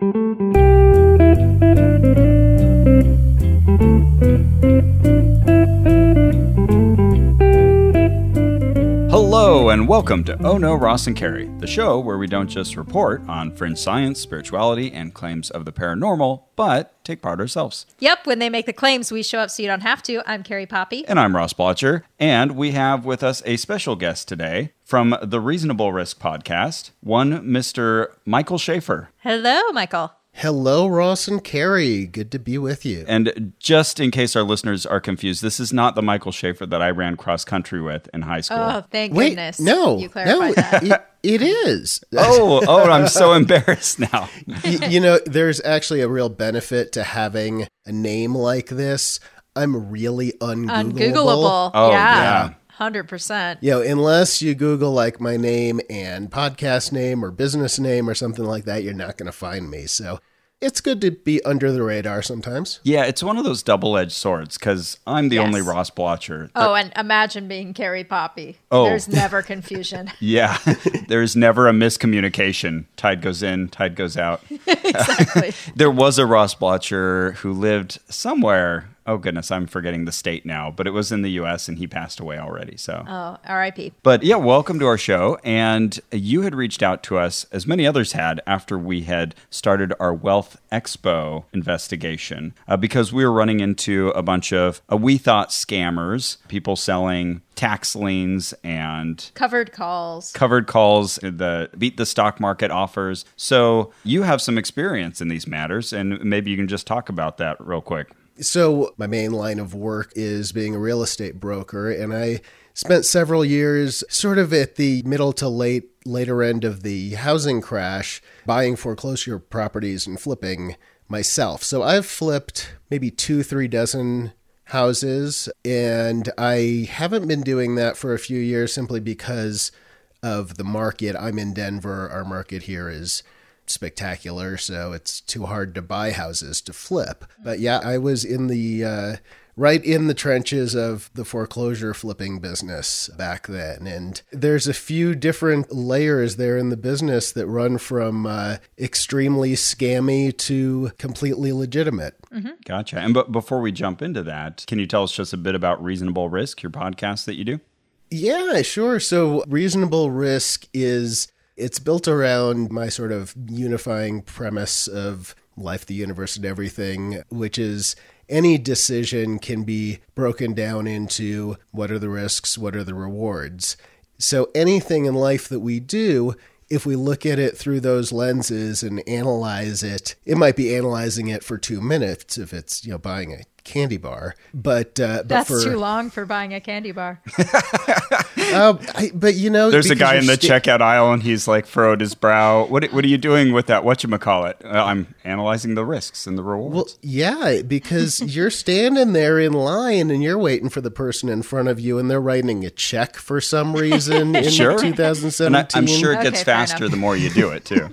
Hello, and welcome to Oh No, Ross and Carrie, the show where we don't just report on fringe science, spirituality, and claims of the paranormal, but take part ourselves. Yep, when they make the claims, we show up so you don't have to. I'm Carrie Poppy. And I'm Ross Blocher, and we have with us a special guest today from the Reasonable Risk podcast, one Mr. Michael Schaffer. Hello, Michael. Hello, Ross and Carrie. Good to be with you. And just in case our listeners are confused, this is not the Michael Schaffer that I ran cross country with in high school. Oh, thank Wait, goodness. no, You no, clarified that. it- it is. oh, oh, I'm so embarrassed now. Y- you know, there's actually a real benefit to having a name like this. I'm really ungoogleable. Ungoogleable. Oh, yeah. yeah. 100%. You know, unless you Google like my name and podcast name or business name or something like that, you're not going to find me. So it's good to be under the radar sometimes. Yeah, it's one of those double edged swords because I'm the Yes. only Ross Blocher. Oh, and imagine being Carrie Poppy. Oh. There's never confusion. Yeah, there's never a miscommunication. Tide goes in, tide goes out. exactly. There was a Ross Blocher who lived somewhere. Oh goodness, I'm forgetting the state now, but it was in the U.S. and he passed away already. So, Oh, R.I.P. but yeah, welcome to our show. And you had reached out to us, as many others had, after we had started our Wealth Expo investigation, uh, because we were running into a bunch of uh, we thought scammers, people selling tax liens and Covered calls. covered calls, the beat the stock market offers. So you have some experience in these matters, and maybe you can just talk about that real quick. So, my main line of work is being a real estate broker, and I spent several years sort of at the middle to late later end of the housing crash buying foreclosure properties and flipping myself. So, I've flipped maybe 2 3 dozen houses and I haven't been doing that for a few years simply because of the market. I'm in Denver. Our market here is spectacular, so it's too hard to buy houses to flip. But yeah, I was in the uh, right in the trenches of the foreclosure flipping business back then, and there's a few different layers there in the business that run from uh, extremely scammy to completely legitimate. Gotcha. And but before we jump into that, can you tell us just a bit about Reasonable Risk, your podcast that you do? Yeah, sure. So reasonable risk is it's built around my sort of unifying premise of life, the universe, and everything, which is any decision can be broken down into what are the risks, what are the rewards. So anything in life that we do, if we look at it through those lenses and analyze it, it might be analyzing it for two minutes if it's you know buying a candy bar, but uh, but That's for too long for buying a candy bar. uh, I, but you know, There's a guy in the sta- checkout aisle, and he's like furrowed his brow. What What are you doing with that? What you call it? Uh, I'm analyzing the risks and the rewards. Well, yeah, because you're standing there in line and you're waiting for the person in front of you, and they're writing a check for some reason in Sure. 2017. and I, I'm sure it gets Okay, faster the more you do it too.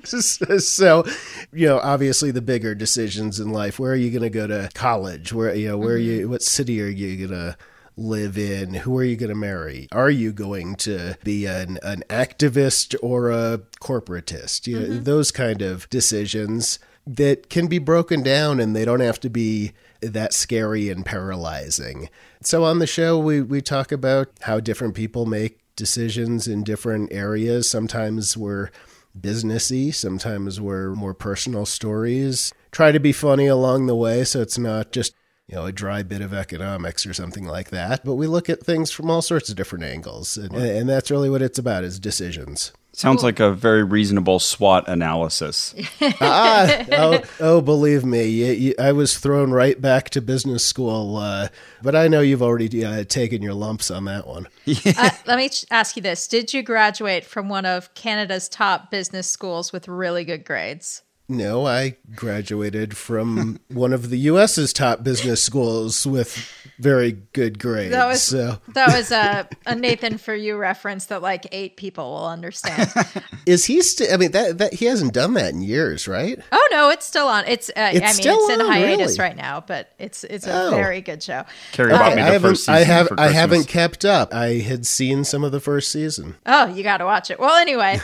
so, you know, obviously the bigger decisions in life. Where are you going to go to college? Where you know, where are you? What city are you going to? live in who are you going to marry are you going to be an, an activist or a corporatist you know, mm-hmm. those kind of decisions that can be broken down and they don't have to be that scary and paralyzing so on the show we, we talk about how different people make decisions in different areas sometimes we're businessy. Sometimes we're more personal stories. Try to be funny along the way, so it's not just you know a dry bit of economics or something like that. But we look at things from all sorts of different angles, and, and that's really what it's about: is decisions. Sounds like a very reasonable SWOT analysis. ah, oh, oh, believe me, you, you, I was thrown right back to business school. Uh, but I know you've already uh, taken your lumps on that one. uh, let me ch- ask you this Did you graduate from one of Canada's top business schools with really good grades? No, I graduated from one of the U.S.'s top business schools with very good grades. That was so, that was a, a Nathan for you reference that like eight people will understand. is he still? I mean, that that he hasn't done that in years, right? oh no, it's still on. It's, uh, I mean still it's in on, hiatus really? right now, but it's it's a Oh. very good show. Carrie bought me I the haven't. first season I have. for I haven't kept up. I had seen some of the first season. Oh, you got to watch it. Well, anyway,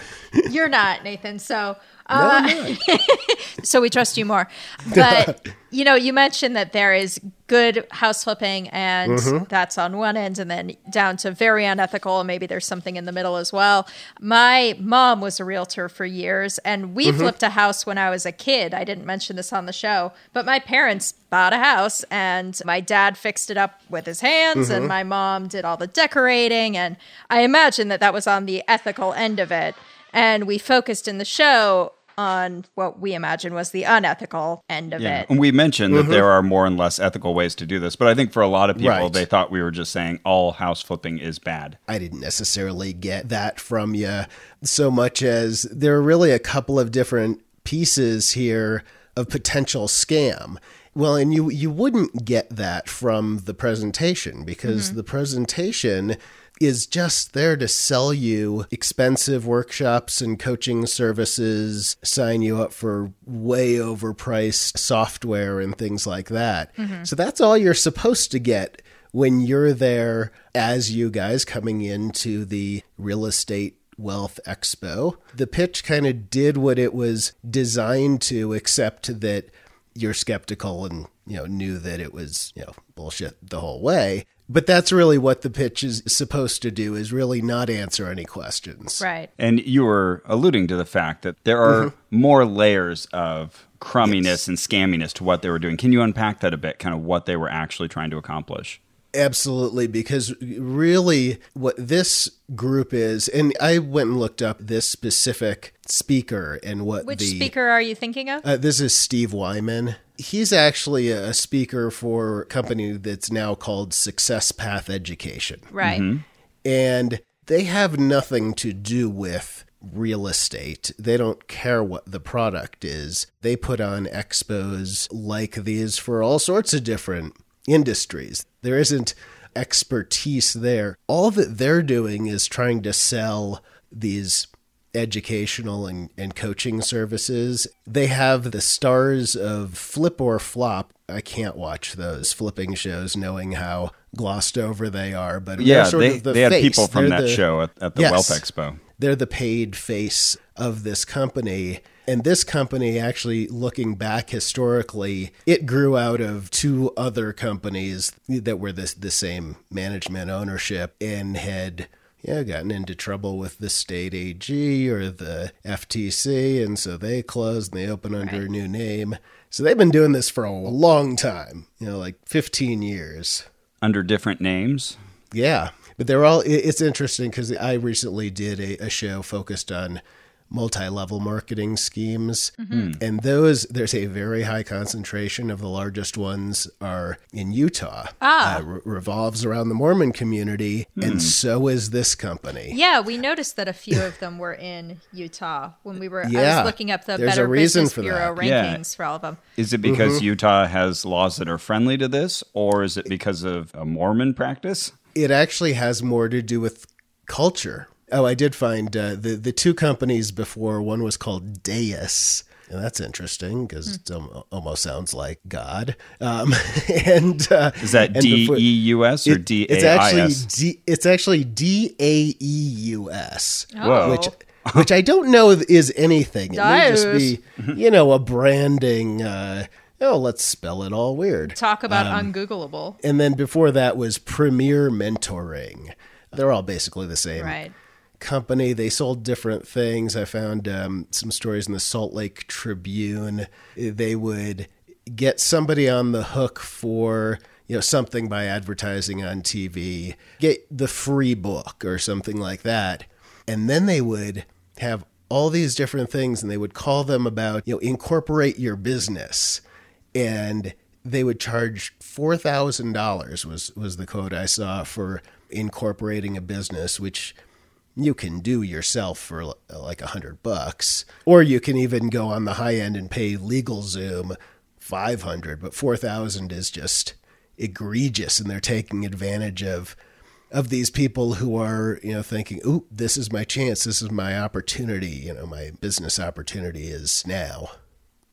you're not Nathan. So Uh, so we trust you more. But you know, you mentioned that there is good house flipping, and mm-hmm. that's on one end, and then down to very unethical, and maybe there's something in the middle as well. My mom was a realtor for years, and we mm-hmm. flipped a house when I was a kid. I didn't mention this on the show, but my parents bought a house, and my dad fixed it up with his hands, and mm-hmm. my mom did all the decorating, and I imagine that that was on the ethical end of it. And we focused in the show on what we imagine was the unethical end of Yeah. it. And we mentioned that there uh-huh. are more and less ethical ways to do this, but I think for a lot of people, Right. they thought we were just saying all house flipping is bad. I didn't necessarily get that from you so much as there are really a couple of different pieces here of potential scam. Well, and you you wouldn't get that from the presentation because mm-hmm. the presentation is just there to sell you expensive workshops and coaching services, sign you up for way overpriced software and things like that. Mm-hmm. So that's all you're supposed to get when you're there as you guys coming into the real estate wealth expo. The pitch kind of did what it was designed to, except that you're skeptical and you know knew that it was you know bullshit the whole way. But that's really what the pitch is supposed to do is really not answer any questions. Right. And you were alluding to the fact that there are more layers of crumminess and scamminess to what they were doing. Can you unpack that a bit, kind of what they were actually trying to accomplish? Absolutely, because really what this group is, and I went and looked up this specific speaker and what Which the speaker are you thinking of? Uh, this is Steve Wyman. He's actually a speaker for a company that's now called Success Path Education. right. Mm-hmm. And they have nothing to do with real estate. They don't care what the product is. They put on expos like these for all sorts of different industries. There isn't expertise there. All that they're doing is trying to sell these educational and, and coaching services. They have the stars of Flip or Flop. I can't watch those flipping shows knowing how glossed over they are, but Yeah, sort they, of the they had people from They're that the- show at, at the Yes. Wealth Expo. They're the paid face of this company. And this company, actually looking back historically, it grew out of two other companies that were this the same management ownership and had yeah gotten into trouble with the state AG or the FTC, and so they closed and they opened under a new name. So they've been doing this for a long time, you know, like 15 years. Under different names. Yeah, but they're all. It's interesting because I recently did a, a show focused on multi-level marketing schemes, and those there's a very high concentration of the largest ones are in Utah. Ah. Uh, re- revolves around the Mormon community, and so is this company. Yeah, we noticed that a few of them were in Utah when we were. I Yeah, was looking up the there's a Better reason Business for Bureau that. Yeah. rankings for all of them. Is it because Mm-hmm. Utah has laws that are friendly to this, or is it because of a Mormon practice? It actually has more to do with culture. Oh, I did find uh, the the two companies before. One was called Daeus. And that's interesting because it al- almost sounds like God. Um, and uh, Is that and D before- E U S or it- D It's actually S? D, it's actually D A E U S. Whoa. Which which I don't know is anything. It may just be you know a branding. Uh, oh, let's spell it all weird. Talk about Um, ungoogleable. And then before that was Premier Mentoring. They're all basically the same Right. Company. They sold different things. I found um, some stories in the Salt Lake Tribune. They would get somebody on the hook for you know something by advertising on TV, get the free book or something like that, and then they would have all these different things, and they would call them about you know incorporate your business, and they would charge four thousand dollars was was the quote I saw for incorporating a business, which you can do yourself for uh, like a hundred bucks, or you can even go on the high end and pay LegalZoom five hundred. But four thousand is just egregious, and they're taking advantage of of these people who are you know thinking, "Ooh, this is my chance. This is my opportunity. You know, my business opportunity is now."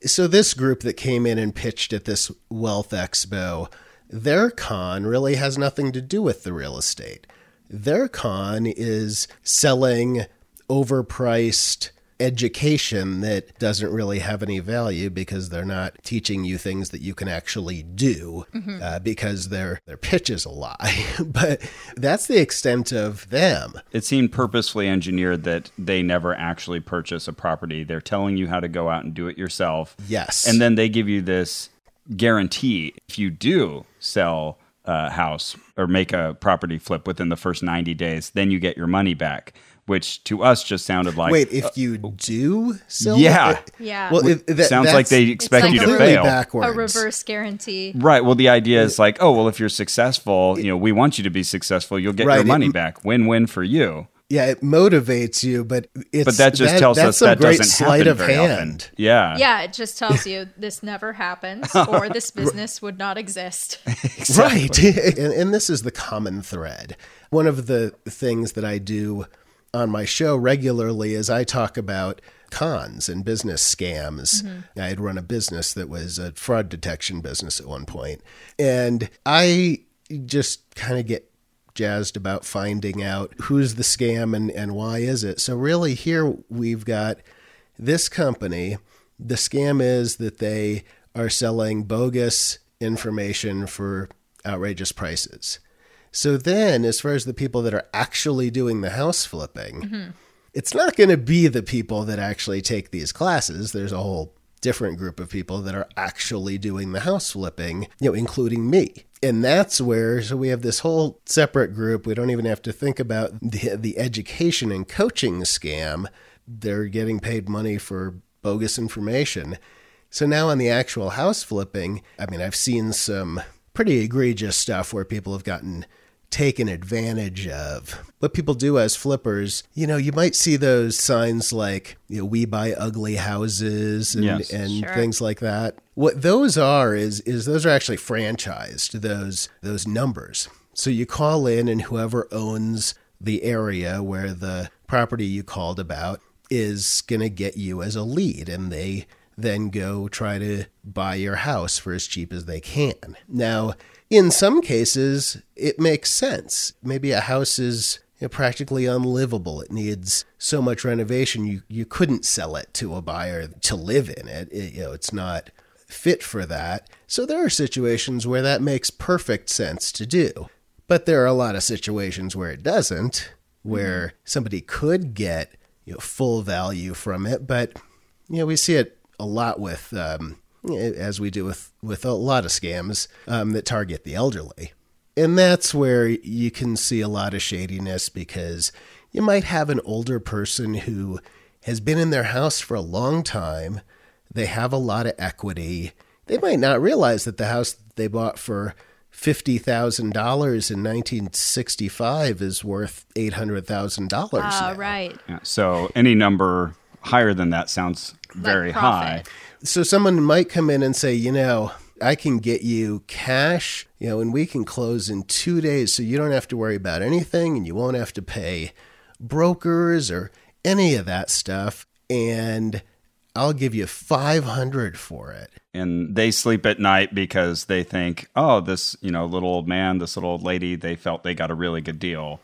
So this group that came in and pitched at this Wealth Expo, their con really has nothing to do with the real estate. Their con is selling overpriced education that doesn't really have any value because they're not teaching you things that you can actually do uh, because their their pitch is a lie. but that's the extent of them. It seemed purposefully engineered that they never actually purchase a property. They're telling you how to go out and do it yourself. Yes. And then they give you this guarantee if you do sell a house or make a property flip within the first 90 days, then you get your money back, which to us just sounded like Wait, if uh, you do sell, yeah. it- Yeah. Well, it, that, sounds like they expect like you to fail. backwards. a reverse guarantee. Right. Well, the idea is like, oh, well, if you're successful, you know, we want you to be successful. You'll get Right, your it- money back. Win-win for you. Yeah, it motivates you, but it's But that just tells that's us some that great doesn't sleight happen of very hand. often. Yeah. Yeah, it just tells you this never happens or this business would not exist. Right. and, and this is the common thread. One of the things that I do on my show regularly is I talk about cons and business scams. Mm-hmm. I had run a business that was a fraud detection business at one point, And I just kind of get jazzed about finding out who's the scam and, and why is it. So really here we've got this company. The scam is that they are selling bogus information for outrageous prices. So then, as far as the people that are actually doing the house flipping, mm-hmm. it's not going to be the people that actually take these classes. There's a whole different group of people that are actually doing the house flipping, you know, including me. And that's where so we have this whole separate group. We don't even have to think about the the education and coaching scam. They're getting paid money for bogus information. So now on the actual house flipping, I mean, I've seen some pretty egregious stuff where people have gotten taken advantage of. What people do as flippers, you know, you might see those signs like, you know, we buy ugly houses and, Yes. and Sure. things like that. What those are is is those are actually franchised, those those numbers. So you call in and whoever owns the area where the property you called about is going to get you as a lead and they then go try to buy your house for as cheap as they can. Now, in some cases, it makes sense. Maybe a house is you know, practically unlivable. It needs so much renovation you, you couldn't sell it to a buyer to live in it. it. You know, it's not fit for that. So there are situations where that makes perfect sense to do. But there are a lot of situations where it doesn't, where somebody could get you know, full value from it. But you know, we see it a lot with, um, as we do with with a lot of scams um, that target the elderly, and that's where you can see a lot of shadiness because you might have an older person who has been in their house for a long time. They have a lot of equity. They might not realize that the house that they bought for fifty thousand dollars in nineteen sixty five is worth eight hundred thousand dollars. Ah, right. Yeah. So any number higher than that sounds very Like high. So someone might come in and say, you know, I can get you cash, you know, and we can close in two days so you don't have to worry about anything and you won't have to pay brokers or any of that stuff. And I'll give you 500 for it. And they sleep at night because they think, oh, this, you know, little old man, this little old lady, they felt they got a really good deal.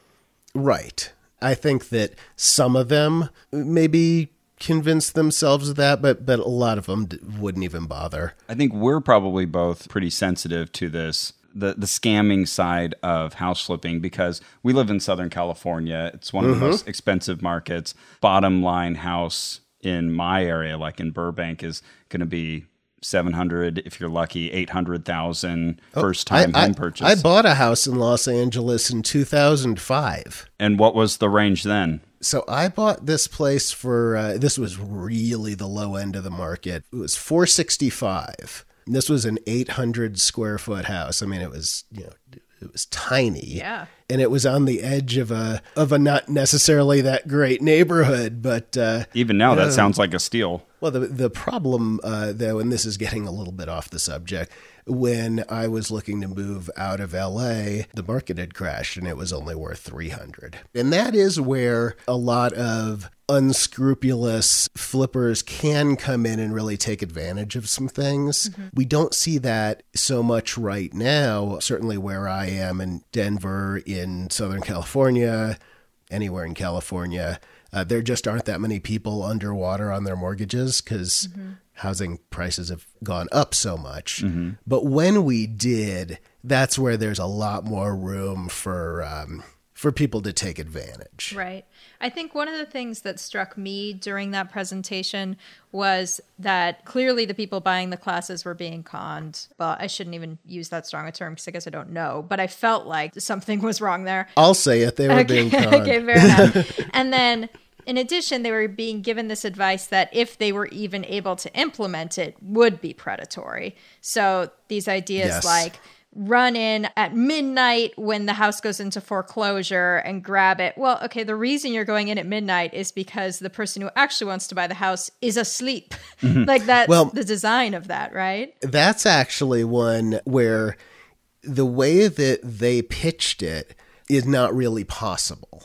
Right. I think that some of them maybe convince themselves of that, but but a lot of them d- wouldn't even bother. I think we're probably both pretty sensitive to this the the scamming side of house flipping because we live in Southern California. It's one of the mm-hmm. most expensive markets. Bottom line house in my area, like in Burbank, is going to be seven hundred if you're lucky, eight hundred thousand oh, first time I, home I- purchase. I bought a house in Los Angeles in 2005. and what was the range then? So I bought this place for uh, this was really the low end of the market. It was 465. This was an 800 square foot house. I mean, it was you know it was tiny. Yeah. And it was on the edge of a of a not necessarily that great neighborhood, but uh, Even now, that sounds like a steal. well, the the problem uh, though, and this is getting a little bit off the subject. When I was looking to move out of LA, the market had crashed and it was only worth 300. And that is where a lot of unscrupulous flippers can come in and really take advantage of some things. Mm-hmm. We don't see that so much right now, certainly where I am in Denver, in Southern California, anywhere in California. Uh, there just aren't that many people underwater on their mortgages because housing prices have gone up so much. But when we did, that's where there's a lot more room for um, for people to take advantage. Right. I think one of the things that struck me during that presentation was that clearly the people buying the classes were being conned. Well, I shouldn't even use that strong a term because I guess I don't know, but I felt like something was wrong there. I'll say it. They were being conned. okay, fair enough. and then in addition, they were being given this advice that if they were even able to implement it, would be predatory. So these ideas Yes. like run in at midnight when the house goes into foreclosure and grab it. Well, okay, the reason you're going in at midnight is because the person who actually wants to buy the house is asleep. Mm-hmm. like that's Well- the design of that, right? That's actually one where the way that they pitched it is not really possible.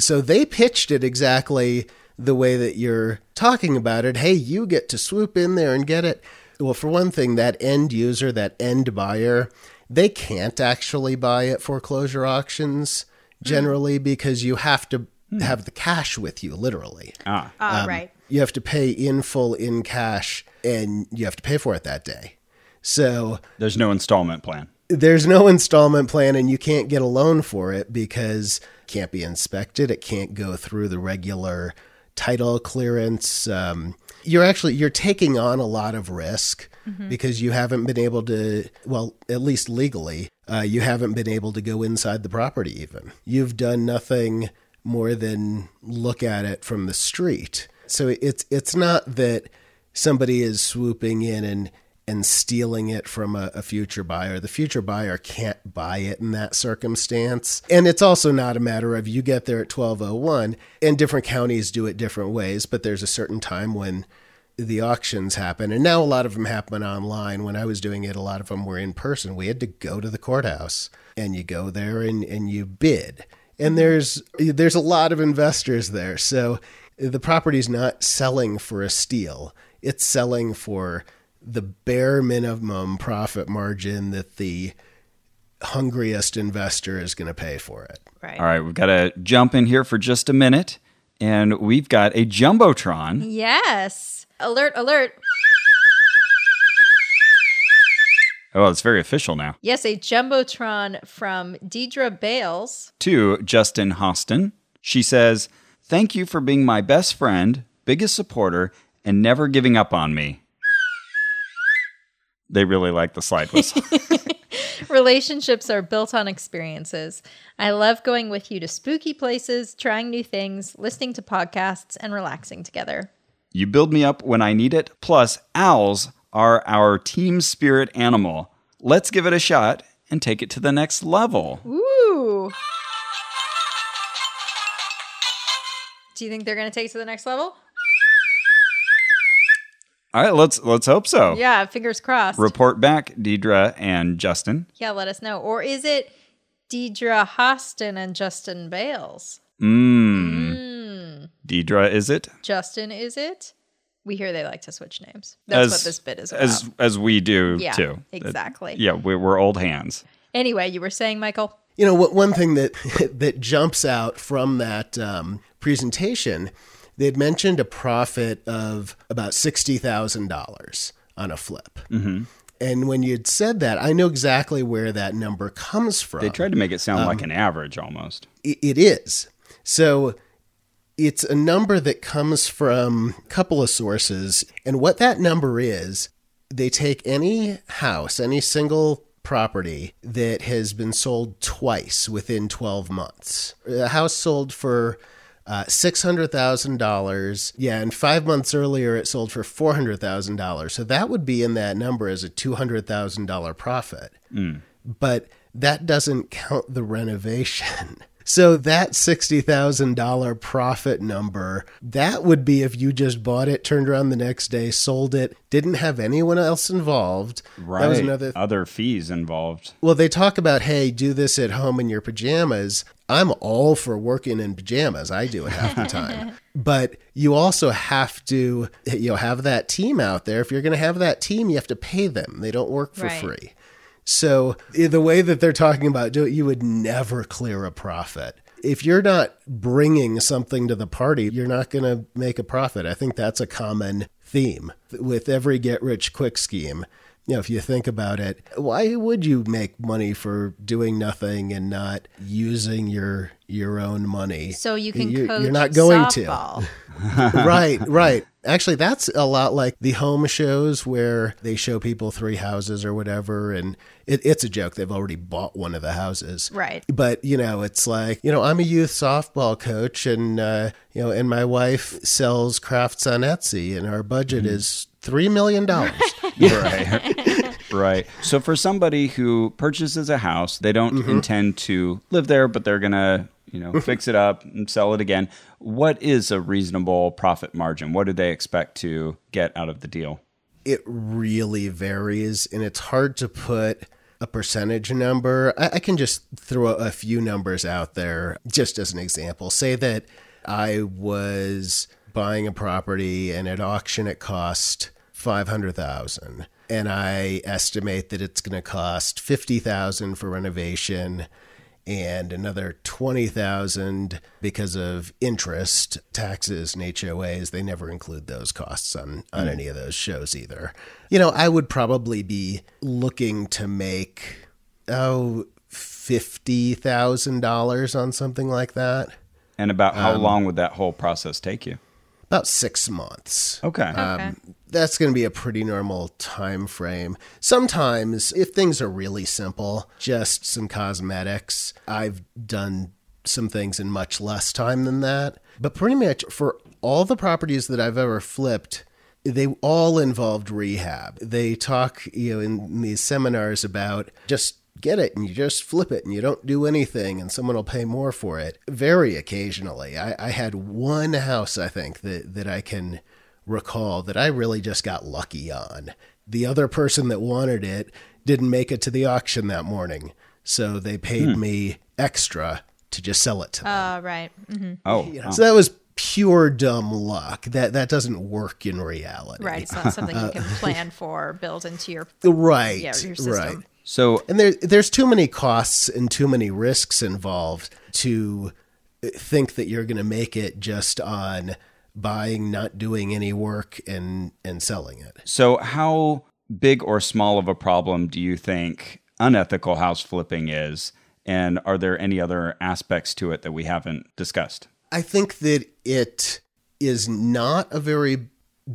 So they pitched it exactly the way that you're talking about it. Hey, you get to swoop in there and get it. Well, for one thing, that end user, that end buyer, they can't actually buy at foreclosure auctions generally because you have to have the cash with you, literally. Ah, Uh, right. You have to pay in full in cash and you have to pay for it that day. So there's no installment plan. there's no installment plan and you can't get a loan for it because it can't be inspected it can't go through the regular title clearance um, you're actually you're taking on a lot of risk because you haven't been able to well at least legally uh, you haven't been able to go inside the property even you've done nothing more than look at it from the street so it's it's not that somebody is swooping in and and stealing it from a, a future buyer. The future buyer can't buy it in that circumstance. And it's also not a matter of you get there at 1201 and different counties do it different ways, but there's a certain time when the auctions happen. And now a lot of them happen online. When I was doing it, a lot of them were in person. We had to go to the courthouse and you go there and, and you bid. And there's there's a lot of investors there. So the property's not selling for a steal. It's selling for the bare minimum profit margin that the hungriest investor is going to pay for it. Right. All right, we've got to jump in here for just a minute, and we've got a jumbotron. Yes. Alert, alert. Oh, it's very official now. Yes, a Jumbotron from Deidre Bales. To Justin Hostin, she says, "Thank you for being my best friend, biggest supporter, and never giving up on me." They really like the slide whistle. Relationships are built on experiences. I love going with you to spooky places, trying new things, listening to podcasts, and relaxing together. You build me up when I need it. Plus, owls are our team spirit animal. Let's give it a shot and take it to the next level. Ooh. Do you think they're going to take it to the next level? All right, let's let's hope so. Yeah, fingers crossed. Report back, Deidre and Justin. yeah, let us know. Or is it Deidre Hostin and Justin Bales? Mmm. Deidre, is it? Justin, is it? We hear they like to switch names. That's what this bit is about. As as we do Yeah, too. exactly. yeah, we're, we're old hands. anyway, you were saying, Michael? You know, what one thing that that jumps out from that um, presentation, they'd mentioned a profit of about sixty thousand dollars on a flip. Mm-hmm. And when you'd said that, I know exactly where that number comes from. They tried to make it sound Um, like an average almost. I- it is. So it's a number that comes from a couple of sources. And what that number is, they take any house, any single property that has been sold twice within 12 months. A house sold for uh, $600,000. Yeah, and five months earlier it sold for $400,000. So that would be in that number as a $200,000 profit. But that doesn't count the renovation. So that $60,000 profit number, that would be if you just bought it, turned around the next day, sold it, didn't have anyone else involved. Right. That was another Other fees involved. well, they talk about, hey, do this at home in your pajamas. I'm all for working in pajamas. I do it half the time. but you also have to, you know, have that team out there. If you're going to have that team, you have to pay them. They don't work for Right. free. So the way that they're talking about do it, you would never clear a profit if you're not bringing something to the party, you're not going to make a profit. I think that's a common theme with every get rich quick scheme. You know, if you think about it, why would you make money for doing nothing and not using your your own money? So you can you're, coach you're not going softball. to. right, right. Actually, that's a lot like the home shows where they show people three houses or whatever, and it, it's a joke. They've already bought one of the houses, Right. But you know, it's like you know, I'm a youth softball coach, and uh, you know, and my wife sells crafts on Etsy, and our budget is three million dollars. right. right. So for somebody who purchases a house, they don't Mm-hmm. intend to live there, but they're going to, you know, fix it up and sell it again. What is a reasonable profit margin? What do they expect to get out of the deal? it really varies and it's hard to put a percentage number. I, I can just throw a few numbers out there just as an example. Say that I was buying a property and at auction it cost 500,000 and I estimate that it's going to cost 50,000 for renovation and another 20,000 because of interest, taxes and HOAs. They never include those costs on on any of those shows either. You know, I would probably be looking to make oh $50,000 on something like that. And about how Um, long would that whole process take you? About 6 months. Okay. Okay. That's going to be a pretty normal time frame. Sometimes, if things are really simple, just some cosmetics, I've done some things in much less time than that. But pretty much for all the properties that I've ever flipped, they all involved rehab. They talk, you know, in these seminars about just get it and you just flip it and you don't do anything and someone will pay more for it. Very occasionally. I, I had one house, I think, that, that I can recall that I really just got lucky on. The other person that wanted it didn't make it to the auction that morning. So they paid me extra to just sell it to them. Uh, right. Mm-hmm. oh, So that was pure dumb luck. That that doesn't work in reality. Right. It's not something you can plan for, build into your Right. yeah your system. right. so And there, there's too many costs and too many risks involved to think that you're going to make it just on buying, not doing any work, and and selling it. So, how big or small of a problem do you think unethical house flipping is? And are there any other aspects to it that we haven't discussed? I think that it is not a very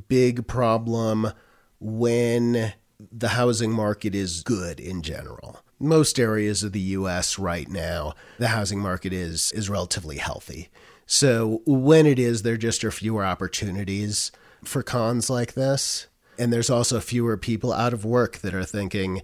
big problem when the housing market is good in general. Most areas of the US right now, the housing market is is relatively healthy. So when it is there just are fewer opportunities for cons like this. And there's also fewer people out of work that are thinking,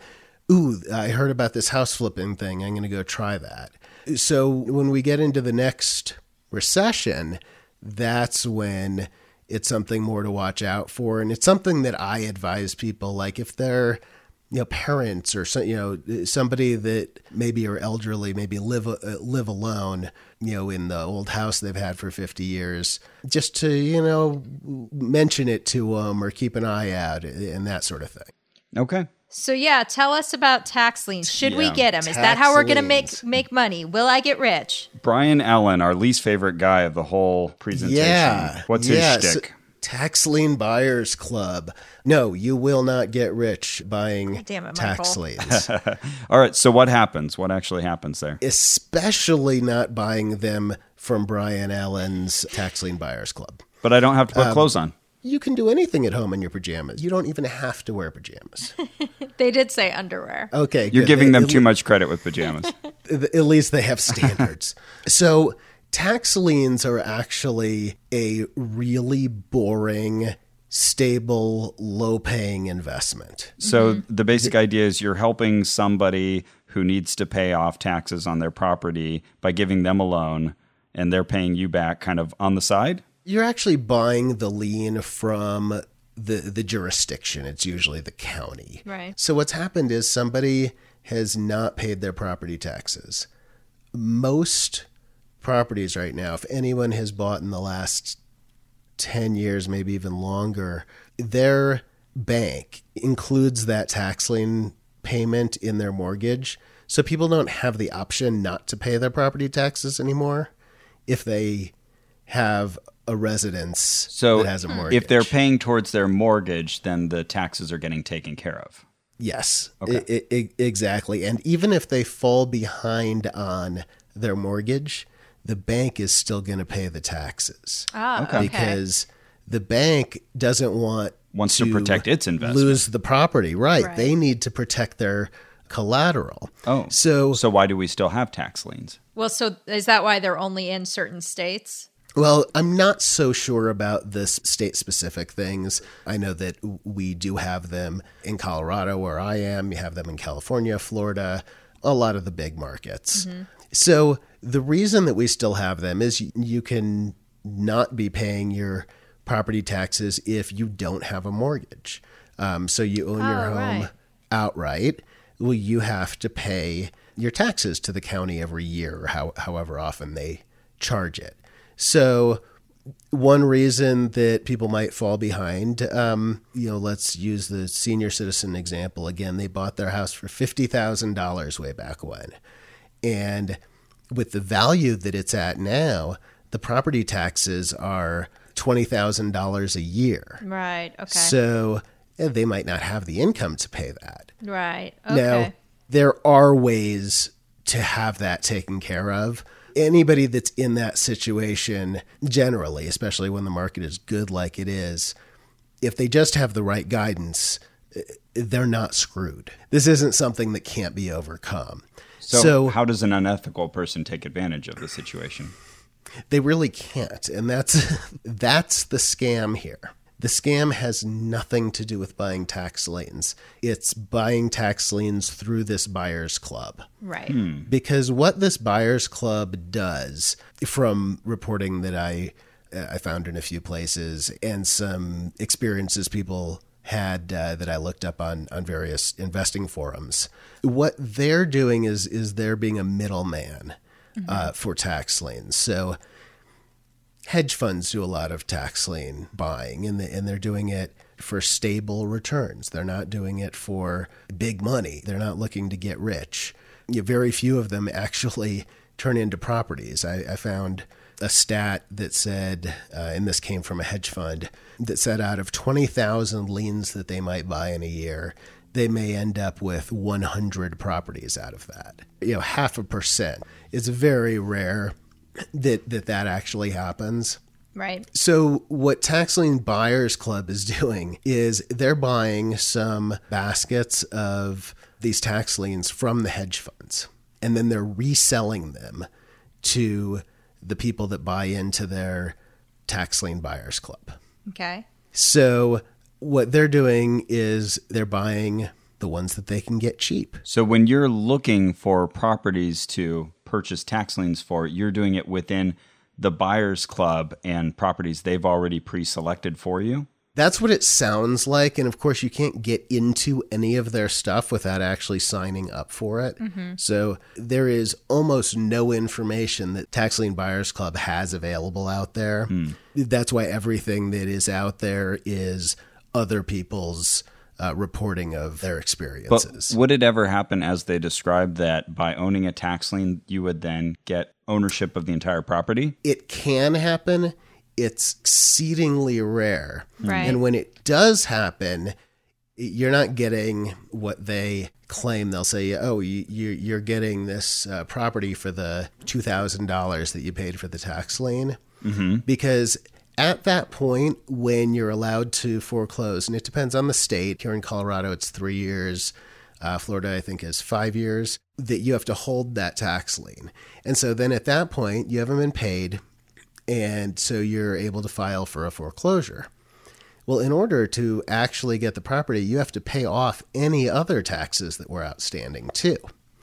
ooh, I heard about this house flipping thing. I'm going to go try that. So when we get into the next recession, that's when it's something more to watch out for. And it's something that I advise people like if they're you know parents or some, you know somebody that maybe are elderly maybe live uh, live alone you know in the old house they've had for 50 years just to you know mention it to them or keep an eye out and that sort of thing Okay. So yeah, tell us about tax liens. Should we get them? Is tax that how we're going to make make money? Will I get rich? Brian Allen, our least favorite guy of the whole presentation. yeah What's yeah, his so- shtick? Tax lien buyers club no you will not get rich buying Damn it, tax Michael. liens All right. So, what happens? What actually happens there? especially not buying them from Brian Allen's Tax Lien Buyers Club. But I don't have to put Um, clothes on. You can do anything at home in your pajamas. You don't even have to wear pajamas. They did say underwear. Okay, You're good. giving them At too much credit with pajamas. at least they have standards. so tax liens are actually a really boring, stable, low paying investment. So the basic idea is you're helping somebody who needs to pay off taxes on their property by giving them a loan and they're paying you back kind of on the side. You're actually buying the lien from the the jurisdiction. It's usually the county. Right. So what's happened is somebody has not paid their property taxes. Most properties right now, if anyone has bought in the last 10 years, maybe even longer, their bank includes that tax lien payment in their mortgage. So people don't have the option not to pay their property taxes anymore. if they have a residence So that has a mortgage. if they're paying towards their mortgage, then the taxes are getting taken care of. Yes, I- I- exactly. And even if they fall behind on their mortgage, the bank is still going to pay the taxes Ah, okay. because the bank doesn't want Wants to protect its investment. lose the property. Right. Right. They need to protect their collateral. Oh. so So why do we still have tax liens? Well, so is that why they're only in certain states? Well, I'm not so sure about this state specific things. I know that we do have them in Colorado, where I am. You have them in California, Florida, a lot of the big markets. So the reason that we still have them is you, can not be paying your property taxes if you don't have a mortgage. Um, so you own your Oh, home right. outright. Well, you have to pay your taxes to the county every year, or how, however often they charge it. So, one reason that people might fall behind, um, you know, let's use the senior citizen example again. They bought their house for fifty thousand dollars way back when, and with the value that it's at now, the property taxes are twenty thousand dollars a year. Right. Okay. So eh, they might not have the income to pay that. right. Okay. Now, there are ways to have that taken care of. Anybody that's in that situation, generally, especially when the market is good like it is, if they just have the right guidance, eh, they're not screwed. This isn't something that can't be overcome. So, So, how does an unethical person take advantage of the situation? they really can't, and that's that's the scam here. The scam has nothing to do with buying tax liens. It's buying tax liens through this buyer's club. right. Hmm. because what this buyers club does from reporting that i uh, i found in a few places and some experiences people had uh, that i looked up on on various investing forums what they're doing is is they're being a middleman uh, for tax liens so hedge funds do a lot of tax lien buying and, the, and they're doing it for stable returns. They're not doing it for big money. They're not looking to get rich. You know, very few of them actually turn into properties. I, I found a stat that said, uh, and this came from a hedge fund, that said out of 20,000 liens that they might buy in a year, they may end up with 100 properties out of that. You know, half a percent. It's very rare that that, that actually happens. Right. So what Tax Lien Buyers Club is doing is they're buying some baskets of these tax liens from the hedge funds and then they're reselling them to the people that buy into their Tax Lien Buyers Club. Okay. So what they're doing is they're buying the ones that they can get cheap. So when you're looking for properties to purchase tax liens for, you're doing it within the buyers club and properties they've already pre-selected for you. That's what it sounds like. And of course, you can't get into any of their stuff without actually signing up for it. So there is almost no information that Tax Lien Buyers Club has available out there. That's why everything that is out there is other people's uh, reporting of their But experiences. would it ever happen as they described that by owning a tax lien, you would then get ownership of the entire property? it can happen. It's exceedingly rare. Right. And when it does happen, you're not getting what they claim. They'll say, "Oh, you, you're getting this uh, property for the two thousand dollars that you paid for the tax lien," mm-hmm. because at that point, when you're allowed to foreclose, and it depends on the state. Here in Colorado, it's three years. Uh, Florida, I think, is five years. That you have to hold that tax lien, and so then at that point, you haven't been paid, and so you're able to file for a foreclosure. Well, in order to actually get the property, you have to pay off any other taxes that were outstanding too.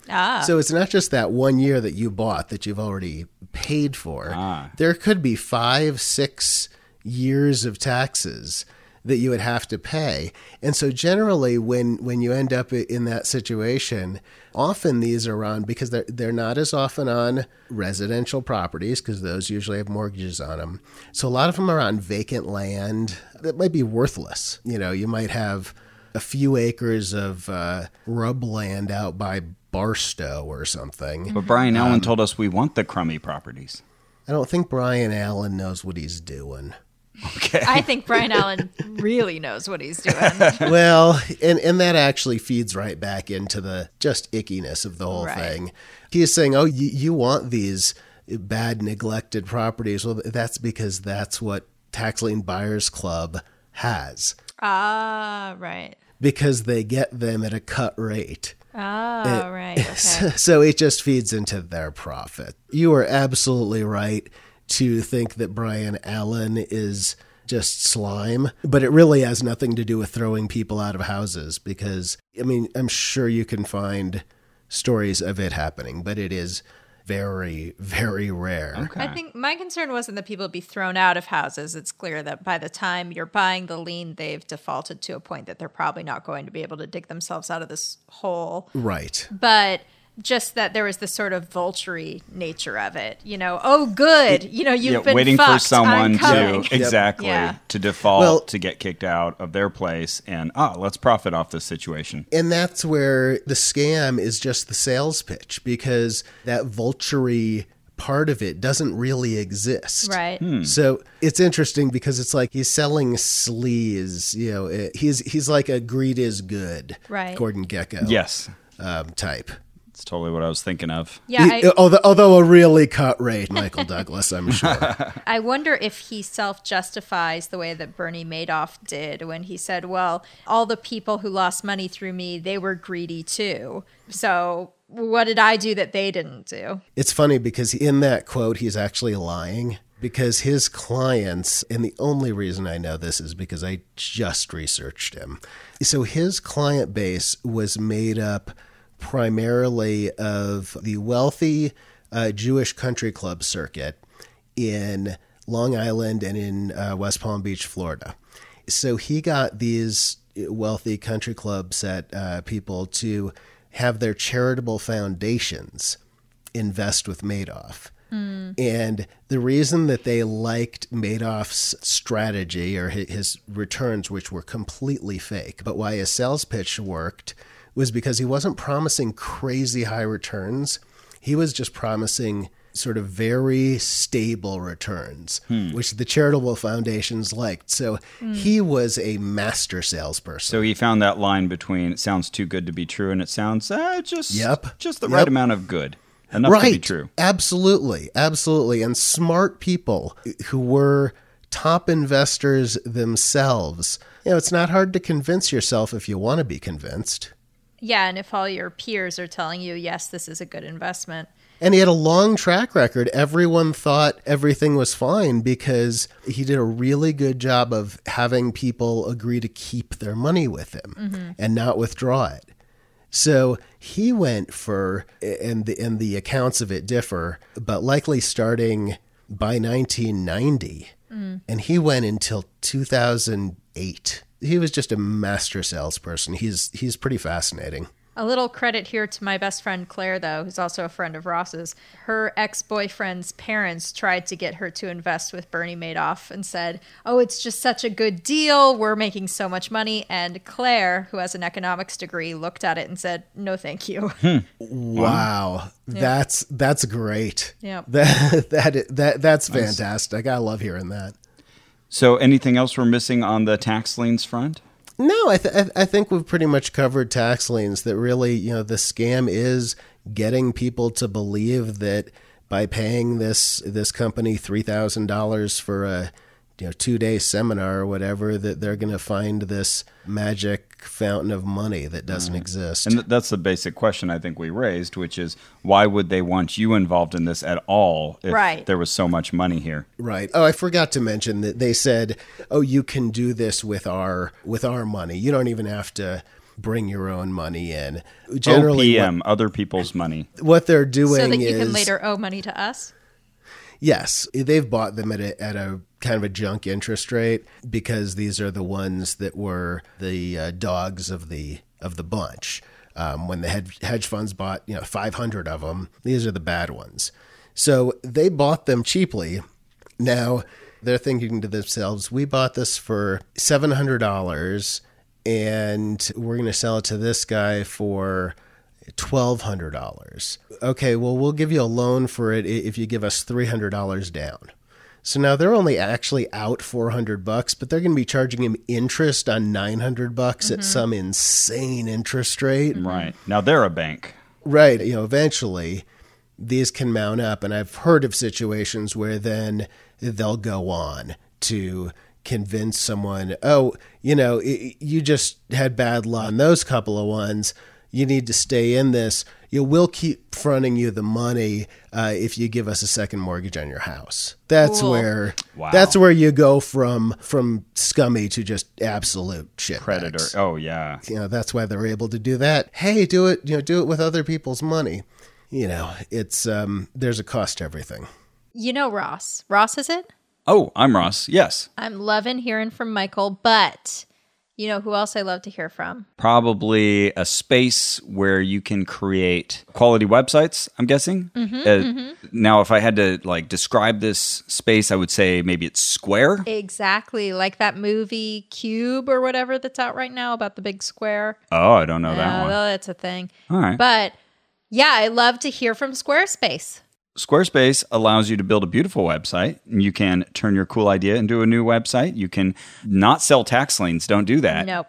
Ah. So it's not just that one year that you bought that you've already paid for. Ah. There could be five, six years of taxes that you would have to pay. And so generally when when you end up in that situation, often these are on because they're they're not as often on residential properties because those usually have mortgages on them. So a lot of them are on vacant land that might be worthless. You know, you might have a few acres of uh, rub land out by Barstow or something. But Brian Allen told us we want the crummy properties. I don't think Brian Allen knows what he's doing. Okay. I think Brian Allen really knows what he's doing. well, and and that actually feeds right back into the just ickiness of the whole Right. thing. He is saying, "Oh, you, you want these bad neglected properties." Well, that's because that's what Tax Lien Buyers Club has Ah, right. because they get them at a cut rate. Oh, right. Okay. So it just feeds into their profit. You are absolutely right to think that Brian Allen is just slime, but it really has nothing to do with throwing people out of houses because, I mean, I'm sure you can find stories of it happening, but it is very, very rare. Okay. I think my concern wasn't that people would be thrown out of houses. It's clear that by the time you're buying the lien, they've defaulted to a point that they're probably not going to be able to dig themselves out of this hole. Right. But just that there was this sort of vulture nature of it. You know, oh, good. You know, you've yeah, been waiting fucked. for someone to exactly Yeah. to default Well- to get kicked out of their place and ah, let's profit off this situation. And that's where the scam is just the sales pitch because that vulture part of it doesn't really exist. Right. Hmm. So it's interesting because it's like he's selling sleaze. You know, eh, he's he's like a greed is good, Right. Gordon Gekko, Yes. um, type. That's totally what I was thinking of. Yeah. He- I, although, although a really cut rate, Michael Douglas, I'm sure. I wonder if he self justifies the way that Bernie Madoff did when he said, Well, all the people who lost money through me, they were greedy too. So what did I do that they didn't do? It's funny because in that quote, he's actually lying because his clients, and the only reason I know this is because I just researched him. So his client base was made up primarily of the wealthy uh, Jewish country club circuit in Long Island and in uh, West Palm Beach, Florida. So he got these wealthy country club set uh, people to have their charitable foundations invest with Madoff. And the reason that they liked Madoff's strategy or his returns, which were completely fake, but why his sales pitch worked was because he wasn't promising crazy high returns. He was just promising sort of very stable returns, which the charitable foundations liked. So he was a master salesperson. So he found that line between it sounds too good to be true and it sounds uh, just Yep. just the Yep. right amount of good. Enough to be true. Absolutely. Absolutely. And smart people who were top investors themselves. You know, it's not hard to convince yourself if you want to be convinced. Yeah, and if all your peers are telling you, yes, this is a good investment. And he had a long track record. Everyone thought everything was fine because he did a really good job of having people agree to keep their money with him mm-hmm. and not withdraw it. So he went for, and the, and the accounts of it differ, but likely starting by 1990. Mm. And he went until 2008. He was just a master salesperson. He's, he's pretty fascinating. A little credit here to my best friend Claire, though, who's also a friend of Ross's. Her ex boyfriend's parents tried to get her to invest with Bernie Madoff and said, Oh, it's just such a good deal. We're making so much money. And Claire, who has an economics degree, looked at it and said, No, thank you. Hmm. Wow, that's that's great. Yep. That that that that's fantastic. I love hearing that. So anything else we're missing on the tax liens front? No, I th- I- think we've pretty much covered tax liens. That really, you know, the scam is getting people to believe that by paying this this company three thousand dollars for a you know two day seminar or whatever, that they're going to find this magic fountain of money that doesn't mm-hmm. exist. And th- that's the basic question I think we raised, which is why would they want you involved in this at all if Right. there was so much money here? Right. Oh, I forgot to mention that they said, "Oh, you can do this with our with our money. You don't even have to bring your own money in." Generally, what, other people's money. what they're doing so that you is can later owe money to us. yes, they've bought them at a at a kind of a junk interest rate because these are the ones that were the uh, dogs of the of the bunch. Um, when the hedge, funds bought, you know, 500 of them, these are the bad ones. So they bought them cheaply. Now they're thinking to themselves, we bought this for $700 and we're going to sell it to this guy for $1,200. Okay, well, we'll give you a loan for it if you give us $300 down. So now they're only actually out 400 bucks, but they're going to be charging him interest on 900 bucks mm-hmm. at some insane interest rate. Right. Now they're a bank. Right. You know, eventually these can mount up. And I've heard of situations where then they'll go on to convince someone, oh, you know, you just had bad luck on those couple of ones. You need to stay in this. You will keep fronting you the money uh, if you give us a second mortgage on your house. That's cool. where wow. that's where you go from from scummy to just absolute shit predator. Oh yeah, you know that's why they're able to do that. Hey, do it. You know, do it with other people's money. You know, it's um, there's a cost to everything. You know, Ross. Ross is it? Oh, I'm Ross. Yes. I'm loving hearing from Michael, but you know who else I love to hear from? Probably a space where you can create quality websites, I'm guessing. Mm-hmm, uh, mm-hmm. Now, if I had to like describe this space, I would say maybe it's square. Exactly. Like that movie Cube or whatever that's out right now about the big square. Oh, I don't know that one. Well, that's a thing. All right. But yeah, I love to hear from Squarespace. Squarespace allows you to build a beautiful website. You can turn your cool idea into a new website. You can not sell tax liens. Don't do that. Nope.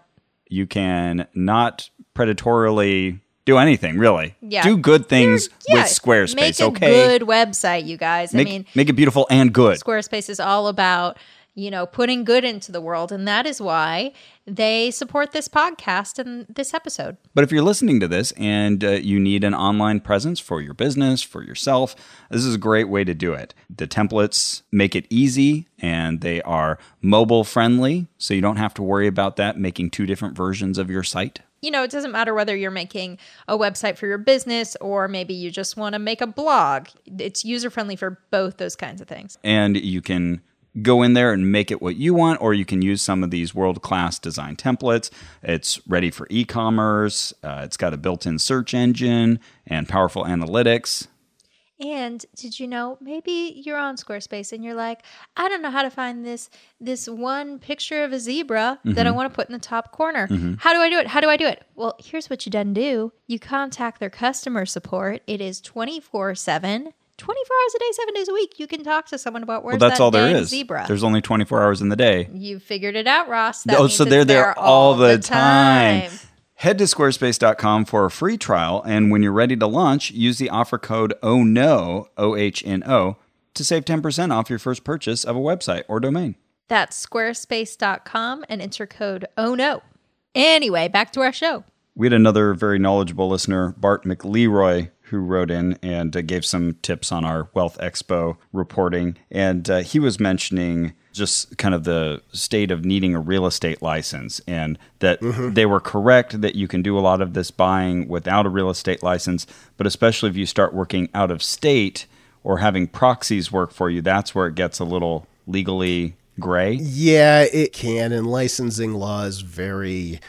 You can not predatorily do anything really. Yeah. Do good things yeah, with Squarespace. Make a okay. good website, you guys. Make, I mean, make it beautiful and good. Squarespace is all about you know, putting good into the world. And that is why they support this podcast and this episode. But if you're listening to this and uh, you need an online presence for your business, for yourself, this is a great way to do it. The templates make it easy and they are mobile friendly. So you don't have to worry about that making two different versions of your site you know, it doesn't matter whether you're making a website for your business or maybe you just want to make a blog. It's user friendly for both those kinds of things. And you can go in there and make it what you want, or you can use some of these world class design templates. It's ready for e commerce, uh, it's got a built in search engine and powerful analytics. And did you know maybe you're on Squarespace and you're like, I don't know how to find this this one picture of a zebra mm-hmm. that I mm-hmm. want to put in the top corner. Mm-hmm. How do I do it? How do I do it? Well, here's what you done do. You contact their customer support. It is 24/7 24 hours a day, seven days a week, you can talk to someone about where's well, that's that all there is. zebra. There's only 24 hours in the day. You figured it out, Ross. That oh, so they're there, all, the, time. time. Head to squarespace.com for a free trial, and when you're ready to launch, use the offer code OHNO, O H N O, to save 10% off your first purchase of a website or domain. That's squarespace.com and enter code OHNO. Anyway, back to our show. We had another very knowledgeable listener, Bart McLeroy, who wrote in and uh, gave some tips on our Wealth Expo reporting. And uh, he was mentioning just kind of the state of needing a real estate license and that mm-hmm. they were correct that you can do a lot of this buying without a real estate license. But especially if you start working out of state or having proxies work for you, that's where it gets a little legally gray. Yeah, it can. And licensing laws vary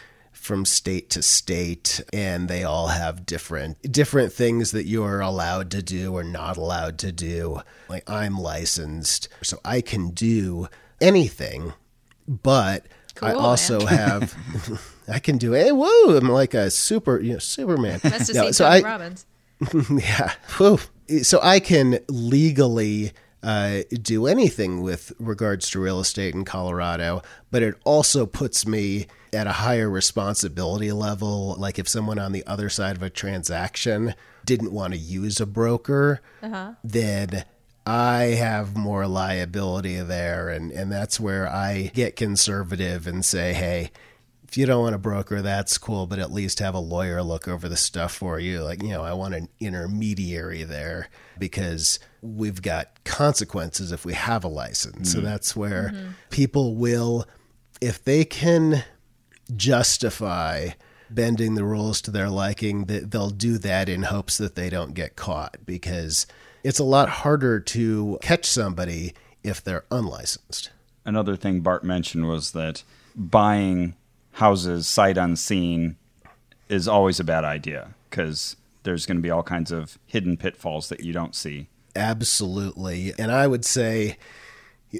from state to state and they all have different different things that you are allowed to do or not allowed to do like i'm licensed so i can do anything but cool, i also have i can do hey whoa i'm like a super you know superman no, so i Robbins. yeah whew. so i can legally uh, do anything with regards to real estate in Colorado, but it also puts me at a higher responsibility level. Like if someone on the other side of a transaction didn't want to use a broker, uh-huh. then I have more liability there. And, and that's where I get conservative and say, hey, if you don't want a broker, that's cool, but at least have a lawyer look over the stuff for you. Like, you know, I want an intermediary there because we've got consequences if we have a license. Mm-hmm. So that's where mm-hmm. people will, if they can justify bending the rules to their liking, that they'll do that in hopes that they don't get caught because it's a lot harder to catch somebody if they're unlicensed. Another thing Bart mentioned was that buying houses sight unseen is always a bad idea because there's going to be all kinds of hidden pitfalls that you don't see. Absolutely. And I would say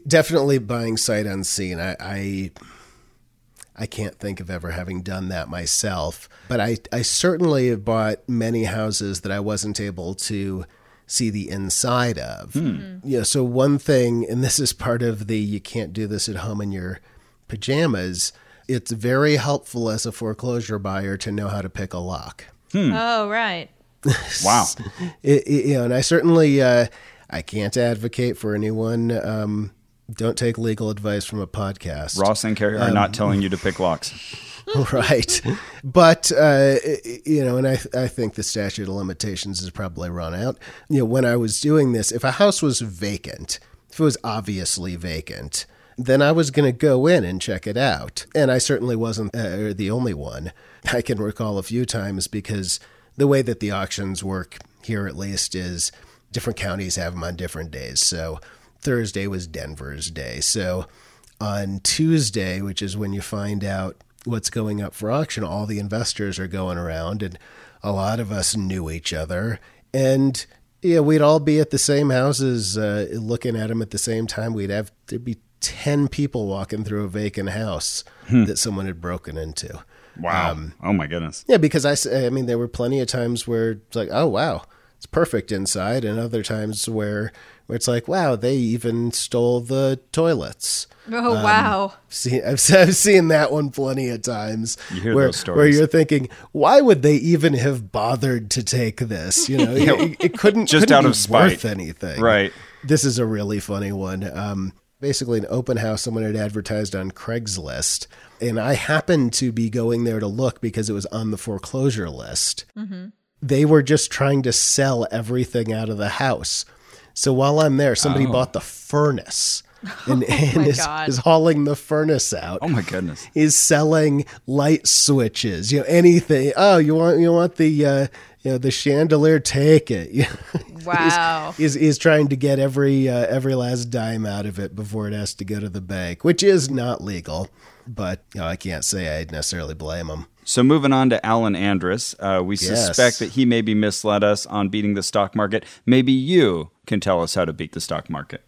definitely buying sight unseen. I, I I can't think of ever having done that myself. But I, I certainly have bought many houses that I wasn't able to see the inside of. Hmm. You know, so one thing, and this is part of the you can't do this at home in your pajamas, it's very helpful as a foreclosure buyer to know how to pick a lock. Hmm. Oh, right. wow. it, it, you know, and I certainly uh, I can't advocate for anyone. Um, don't take legal advice from a podcast. Ross and Carrie are um, not telling you to pick locks. right. But, uh, you know, and I, I think the statute of limitations has probably run out. You know, when I was doing this, if a house was vacant, if it was obviously vacant, then I was going to go in and check it out. And I certainly wasn't uh, the only one. I can recall a few times because the way that the auctions work here, at least, is different counties have them on different days. So Thursday was Denver's day. So on Tuesday, which is when you find out what's going up for auction, all the investors are going around, and a lot of us knew each other. And yeah, we'd all be at the same houses, uh, looking at them at the same time. We'd have there'd be ten people walking through a vacant house hmm. that someone had broken into. Wow! Um, oh my goodness! Yeah, because I, I mean, there were plenty of times where it's like, oh wow, it's perfect inside, and other times where where it's like, wow, they even stole the toilets. Oh um, wow! See, I've, I've, seen that one plenty of times. You where, where you're thinking, why would they even have bothered to take this? You know, it, it, couldn't just couldn't out of spite, worth anything, right? This is a really funny one. Um, basically, an open house someone had advertised on Craigslist, and I happened to be going there to look because it was on the foreclosure list. Mm-hmm they were just trying to sell everything out of the house. So while I'm there, somebody oh. bought the furnace and, oh and is, is, hauling the furnace out. Oh my goodness! Is selling light switches, you know, anything. Oh, you want you want the uh, you know the chandelier? Take it. Wow. he's, he's, he's, trying to get every uh, every last dime out of it before it has to go to the bank, which is not legal. But you know, I can't say I necessarily blame him. So moving on to Alan Andrus, uh, we yes. suspect that he maybe misled us on beating the stock market. Maybe you can tell us how to beat the stock market.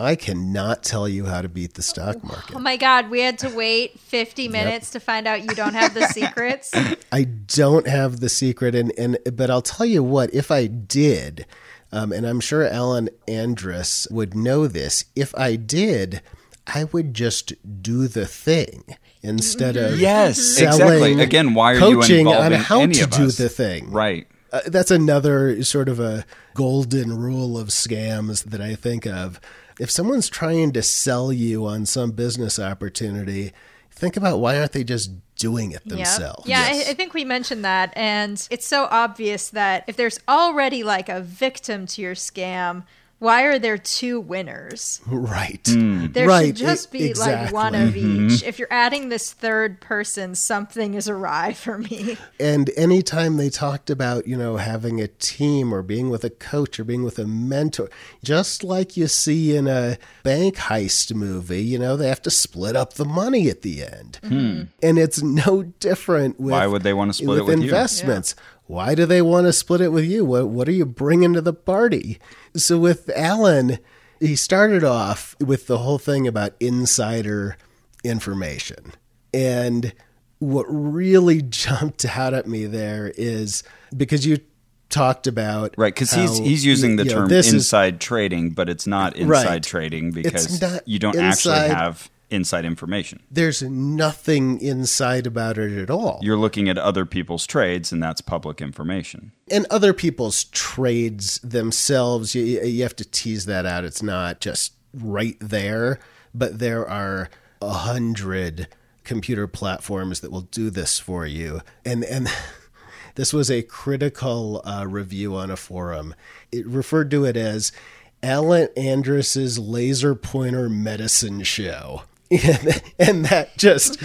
I cannot tell you how to beat the stock market. Oh my God, we had to wait 50 minutes yep. to find out you don't have the secrets. I don't have the secret, and, and but I'll tell you what, if I did, um, and I'm sure Alan Andrus would know this, if I did, I would just do the thing instead of yes, exactly. Again, why are coaching you on how to do the thing? Right. Uh, that's another sort of a golden rule of scams that I think of. If someone's trying to sell you on some business opportunity, think about why aren't they just doing it themselves? Yep. Yeah, yes. I, I, think we mentioned that. And it's so obvious that if there's already like a victim to your scam, why are there two winners? Right. Mm. There right. should just be exactly. like one of mm-hmm. each. If you're adding this third person, something is awry for me. And anytime they talked about, you know, having a team or being with a coach or being with a mentor, just like you see in a bank heist movie, you know, they have to split up the money at the end. Mm-hmm. And it's no different with Why would they want to split with it with investments? You? Yeah. Why do they want to split it with you? What what are you bringing to the party? So with Alan, he started off with the whole thing about insider information. And what really jumped out at me there is because you talked about right because he's he's using the term know, inside is, trading, but it's not inside right. trading because you don't actually have inside information. There's nothing inside about it at all. You're looking at other people's trades, and that's public information. And other people's trades themselves, you, you have to tease that out. It's not just right there, but there are a hundred computer platforms that will do this for you. And and this was a critical uh, review on a forum. It referred to it as Alan Andrus's laser pointer medicine show. and, that just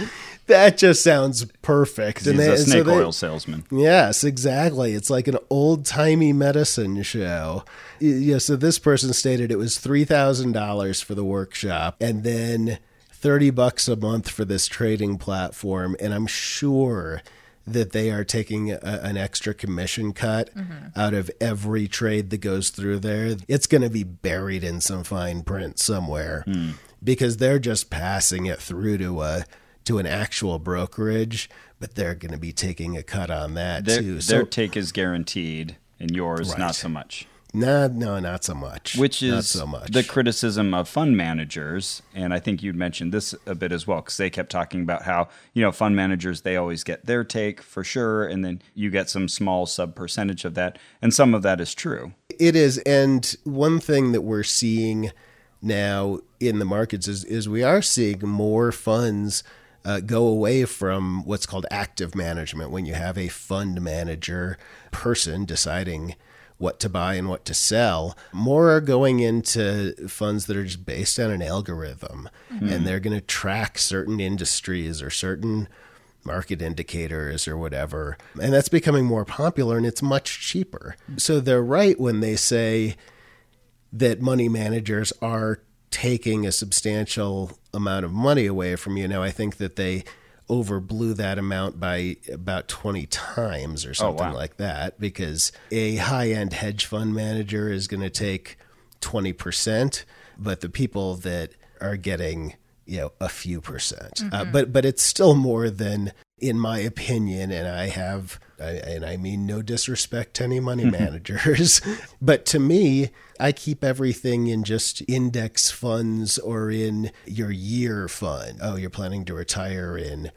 that just sounds perfect. He's and they, a snake so they, oil salesman. Yes, exactly. It's like an old timey medicine show. Yeah. So this person stated it was three thousand dollars for the workshop, and then thirty bucks a month for this trading platform. And I'm sure that they are taking a, an extra commission cut mm-hmm. out of every trade that goes through there. It's going to be buried in some fine print somewhere. Mm because they're just passing it through to a to an actual brokerage, but they're going to be taking a cut on that Their, too. their take is guaranteed, and yours Right. not so much. no, no, not so much. Which not is so much. the criticism of fund managers, and I think you'd mentioned this a bit as well, because they kept talking about how you know fund managers they always get their take for sure, and then you get some small sub percentage of that, and some of that is true. It is, and one thing that we're seeing now in the markets is is we are seeing more funds uh, go away from what's called active management when you have a fund manager person deciding what to buy and what to sell. More are going into funds that are just based on an algorithm, and they're going to track certain industries or certain market indicators or whatever. And that's becoming more popular and it's much cheaper. So they're right when they say that money managers are taking a substantial amount of money away from you. Now, I think that they overblew that amount by about 20 times or something wow. like that because a high end hedge fund manager is going to take 20%, but the people that are getting you know a few percent uh, but but it's still more than in my opinion and i have I, and i mean no disrespect to any money managers but to me i keep everything in just index funds or in your year fund. Oh you're planning to retire in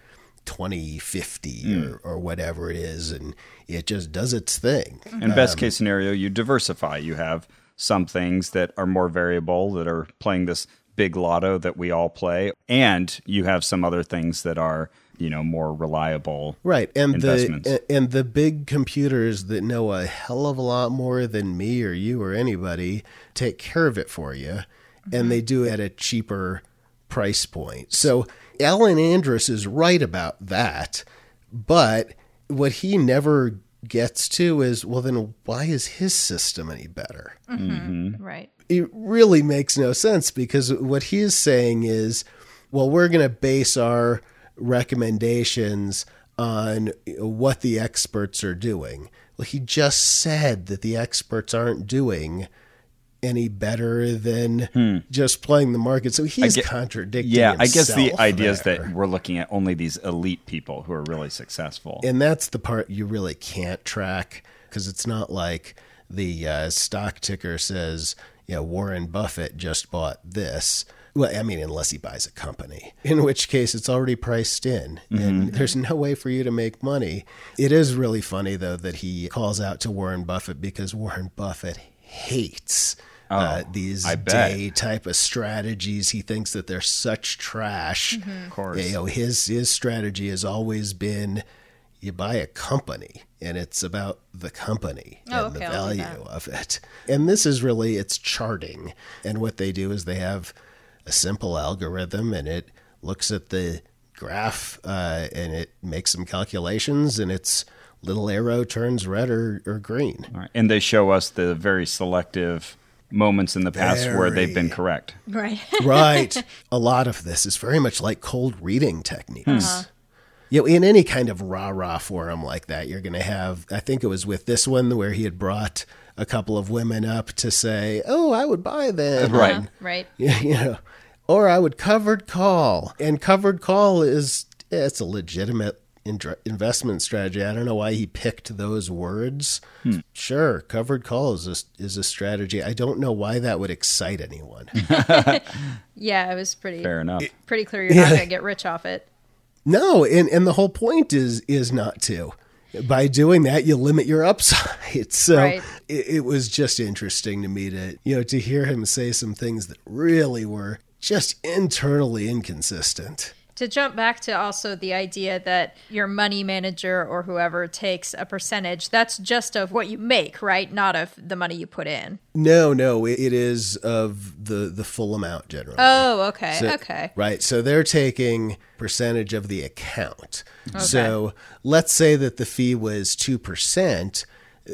2050 hmm. or, or whatever it is and it just does its thing. Mm-hmm. And best um, case scenario, you diversify. You have some things that are more variable that are playing this big lotto that we all play, and you have some other things that are you know more reliable. Right, and investments. the and the big computers that know a hell of a lot more than me or you or anybody take care of it for you, and they do it at a cheaper price point. So Alan Andrus is right about that, but what he never gets to is well then why is his system any better? Mm-hmm. Mm-hmm. Right. it really makes no sense because what he is saying is, well, we're going to base our recommendations on what the experts are doing. Well, he just said that the experts aren't doing any better than just playing the market. So he's get- contradicting Yeah, I guess the idea is that we're looking at only these elite people who are really successful. and that's the part you really can't track because it's not like the uh, stock ticker says, "Yeah, Warren Buffett just bought this. Well, I mean, unless he buys a company, in which case it's already priced in and there's no way for you to make money. It is really funny, though, that he calls out to Warren Buffett because Warren Buffett hates. uh, these day type of strategies, he thinks that they're such trash. Of course. You know, his his strategy has always been you buy a company and it's about the company Oh, and okay, the value of it. And this is really it's charting. And what they do is they have a simple algorithm and it looks at the graph uh, and it makes some calculations and its little arrow turns red or, or green. All right. And they show us the very selective moments in the past where they've been correct. Right. right. A lot of this is very much like cold reading techniques. Uh-huh. You know, in any kind of rah rah forum like that, you're going to have, I think it was with this one where he had brought a couple of women up to say, oh, I would buy them. Right. Uh-huh. Right. You know, or I would covered call. And covered call is, it's a legitimate investment strategy. I don't know why he picked those words. Sure, covered call is a, is a strategy. I don't know why that would excite anyone. Yeah, it was pretty Fair enough. pretty clear you're not going to get rich off it. No, and and the whole point is is not to. By doing that, you limit your upside. So Right. it, it was just interesting to me to you know to hear him say some things that really were just internally inconsistent. To jump back to also the idea that your money manager or whoever takes a percentage, that's just of what you make, right? Not of the money you put in. No, no, it, is of the the full amount generally. Oh, okay. So- okay. Right. So they're taking percentage of the account. Okay. So let's say that the fee was 2%,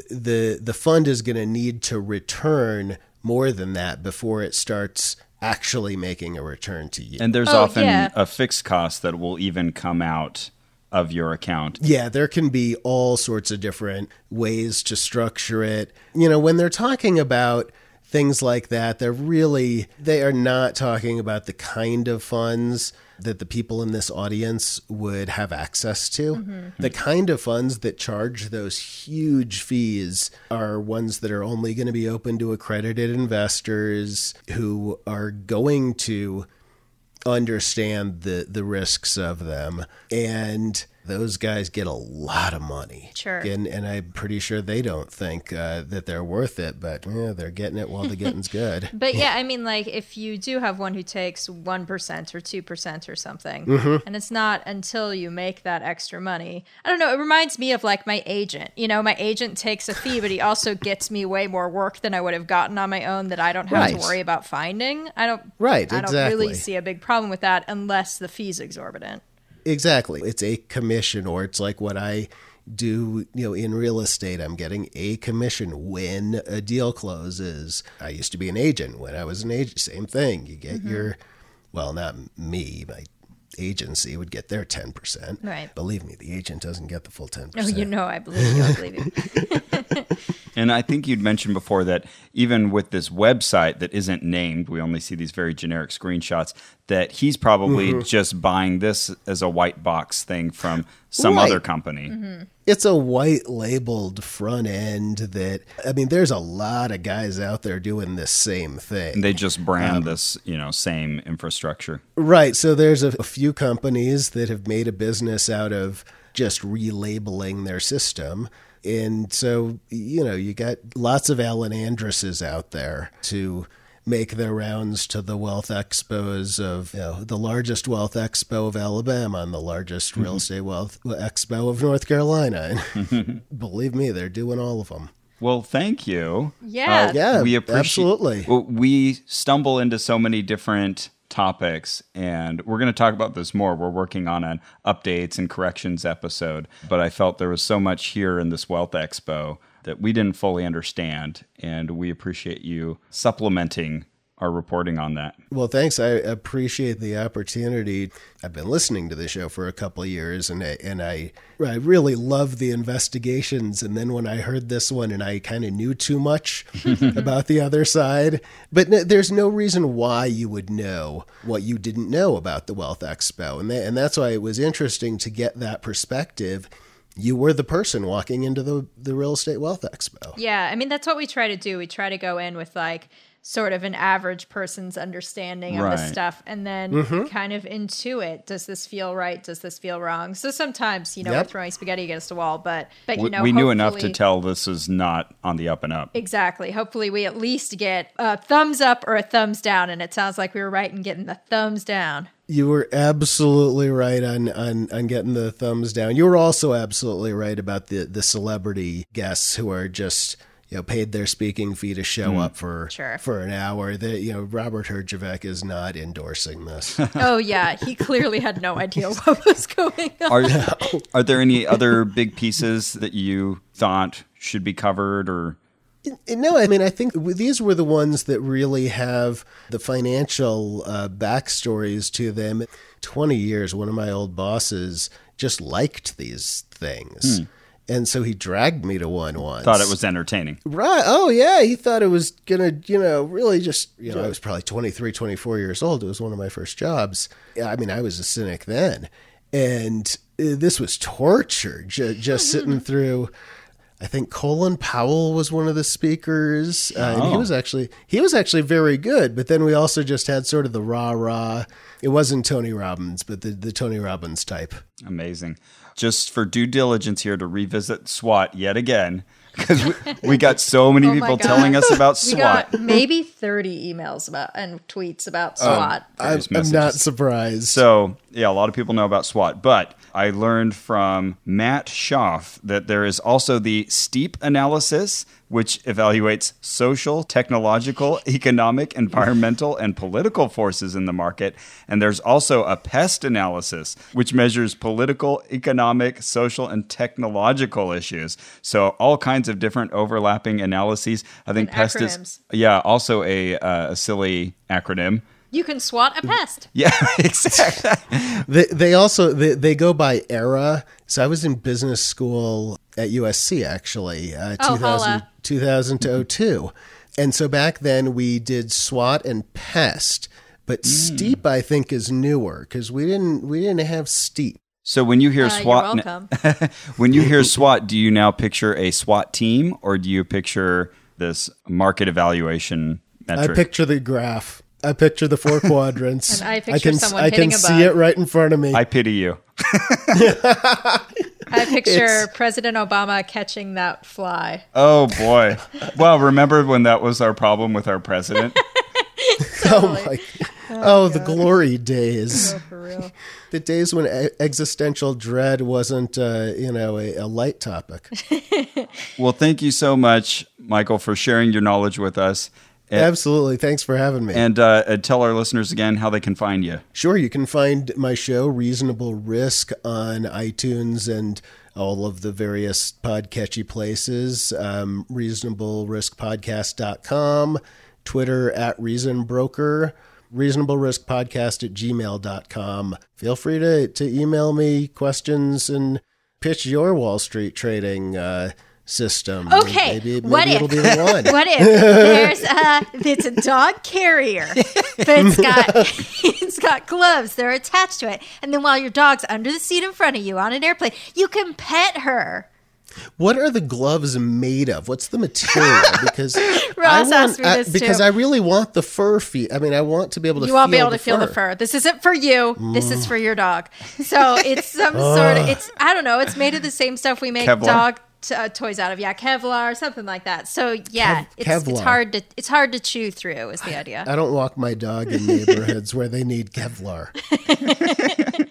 the the fund is going to need to return more than that before it starts actually making a return to you. And there's Oh, often yeah. a fixed cost that will even come out of your account. Yeah, there can be all sorts of different ways to structure it. You know, when they're talking about things like that, they're really they are not talking about the kind of funds that the people in this audience would have access to. Mm-hmm. The kind of funds that charge those huge fees are ones that are only going to be open to accredited investors who are going to understand the the risks of them and those guys get a lot of money. Sure. And, and I'm pretty sure they don't think uh, that they're worth it, but yeah, they're getting it while the getting's good. But yeah, I mean, like if you do have one who takes 1% or 2% or something, Mm-hmm. and it's not until you make that extra money. I don't know. It reminds me of like my agent. You know, my agent takes a fee, but he also gets me way more work than I would have gotten on my own that I don't have Right. to worry about finding. I don't, Right, I don't really see a big problem with that unless the fee's exorbitant. Exactly. It's a commission, or it's like what I do, you know, in real estate. I'm getting a commission when a deal closes. I used to be an agent. When I was an agent, same thing. You get mm-hmm. your, well, not me, my agency would get their 10%. Right. Believe me, the agent doesn't get the full 10%. Oh, you know, I believe you. I believe you. And I think you'd mentioned before that even with this website that isn't named, we only see these very generic screenshots, that he's probably Mm-hmm. just buying this as a white box thing from some Right. other company. it's a white labeled front end that I mean there's a lot of guys out there doing this same thing. And they just brand Um, this, you know, same infrastructure. Right. So there's a, a few companies that have made a business out of just relabeling their system. And so, you know, you got lots of Alan Andruses out there to make their rounds to the wealth expos of you know, the largest wealth expo of Alabama and the largest real mm-hmm. estate wealth expo of North Carolina. And mm-hmm. believe me, they're doing all of them. Well, thank you. Yeah. Uh, yeah, we appreciate absolutely. Well, we stumble into so many different topics and we're going to talk about this more we're working on an updates and corrections episode but i felt there was so much here in this wealth expo that we didn't fully understand and we appreciate you supplementing our reporting on that Well, thanks. I appreciate the opportunity. I've been listening to the show for a couple of years, and I, and I I really love the investigations. And then when I heard this one, and I kind of knew too much about the other side, but no, there's no reason why you would know what you didn't know about the Wealth Expo, and that, and that's why it was interesting to get that perspective. You were the person walking into the the real estate wealth expo. Yeah, I mean that's what we try to do. We try to go in with like sort of an average person's understanding of Right. the stuff and then Mm-hmm. kind of intuit. Does this feel right? Does this feel wrong? So sometimes, you know, Yep. we're throwing spaghetti against a wall, but but you know, we knew enough to tell this is not on the up and up Exactly. Hopefully we at least get a thumbs up or a thumbs down and it sounds like we were right in getting the thumbs down. You were absolutely right on, on, on getting the thumbs down. You were also absolutely right about the, the celebrity guests who are just you know paid their speaking fee to show up for Sure. for an hour. That you know Robert Herjavec is not endorsing this. Oh yeah, he clearly had no idea what was going on. are, are there any other big pieces that you thought should be covered or No, I mean, I think these were the ones that really have the financial uh, backstories to them. 20 years, one of my old bosses just liked these things. And so he dragged me to one once. thought it was entertaining Right. Oh, yeah. He thought it was going to, you know, really just, you know, I was probably 23, 24 years old. It was one of my first jobs. Yeah, I mean, I was a cynic then. And uh, this was torture, ju- just sitting through. I think Colin Powell was one of the speakers, uh, and he Oh. was actually he was actually very good. But then we also just had sort of the rah rah. It wasn't Tony Robbins, but the the Tony Robbins type. Amazing. Just for due diligence here to revisit SWAT yet again, because we, we got so many Oh people telling us about We SWAT. got maybe 30 emails about and tweets about Um, SWAT. I'm, I'm not surprised. So, yeah, a lot of people know about SWAT, but I learned from Matt Schaff that there is also the STEEP analysis, which evaluates social, technological, economic, environmental, and political forces in the market. And there's also a PEST analysis, which measures political, economic, social, and technological issues. So, all kinds of different overlapping analyses. I think And PEST acronyms. is, yeah, also a, uh, a silly acronym. You can SWAT a pest. Yeah, exactly. They, they also they, they go by era. So I was in business school at USC actually, uh, Oh, 2000, holla. 2000 to 02. And so back then we did SWAT and PEST, But steep, I think, is newer because we didn't we didn't have steep. So when you hear Uh, SWAT, welcome. when you hear SWAT, do you now picture a SWAT team or do you picture this market evaluation I picture the graph. I picture the four quadrants. And I picture can, someone I can hitting a see bug. it right in front of me. I pity you. I picture It's- President Obama catching that fly. Oh boy. well, remember when that was our problem with our president? oh my! Oh, the glory days. For real. The days when e- existential dread wasn't, uh, you know, a, a light topic. well, thank you so much, Michael, for sharing your knowledge with us. And, Absolutely. Thanks for having me. and uh, uh, tell our listeners again how they can find you. Sure, you can find my show, Reasonable Risk, on iTunes and all of the various podcatchy places. Um, reasonableriskpodcast.com, Twitter at ReasonBroker, reasonableriskpodcast at gmail.com. Feel free to, to email me questions and pitch your Wall Street trading uh, system. Okay, Maybe, maybe what if- it'll be the one. What if there's a it's a dog carrier, but it's got it's got gloves that are attached to it, and then while your dog's under the seat in front of you on an airplane, you can pet her. What are the gloves made of? What's the material? Because Ross I asked me I- this, because too. I really want the fur feet. I mean, I want to be able to. You won't be able to feel the fur. This isn't for you. This is mm. for your dog. So it's some sort of it's I don't know. It's made of the same stuff we make Kevlar? dog t- uh, toys out of. Yeah, Kevlar or something like that. So yeah, Kev- it's, it's hard to it's hard to chew through. Is the idea. I don't walk my dog in neighborhoods where they need Kevlar.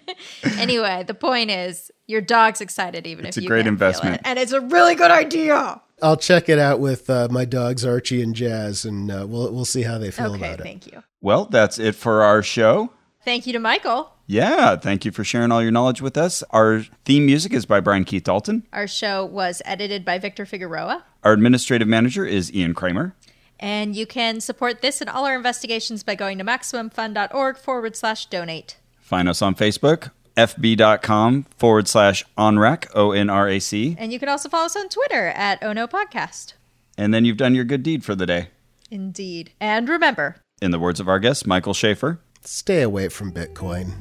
Anyway, the point is your dog's excited even It's if a great can't investment. it. and it's a really good idea. I'll check it out with uh, my dogs Archie and Jazz, and uh, we'll we'll see how they feel Okay, about it. thank you. Well, that's it for our show. Thank you to Michael. Yeah, thank you for sharing all your knowledge with us. Our theme music is by Brian Keith Dalton. Our show was edited by Victor Figueroa. Our administrative manager is Ian Kramer. And you can support this and all our investigations by going to MaximumFund.org forward slash donate. Find us on Facebook, fb.com forward slash onrac, O N R A C. And you can also follow us on Twitter at Ono Podcast. And then you've done your good deed for the day. Indeed. And remember, In the words of our guest, Michael Schaffer. Stay away from Bitcoin.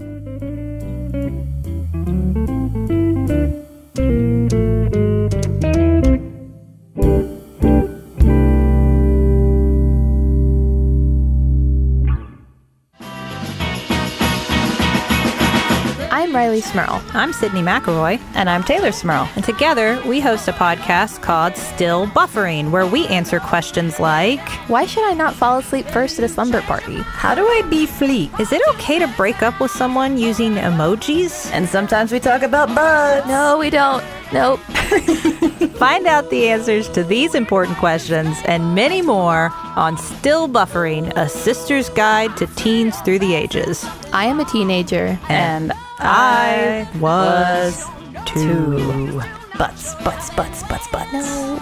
Rileigh Smirl. I'm Sydnee McElroy. And I'm Teylor Smirl. And together we host a podcast called Still Buffering, where we answer questions like Why should I not fall asleep first at a slumber party? How do I be fleet? Is it okay to break up with someone using emojis? And sometimes we talk about bugs. No, we don't. Nope. Find out the answers to these important questions and many more on Still Buffering, a sister's guide to teens through the ages. I am a teenager. And I was too. Butts, butts, butts, butts, butts.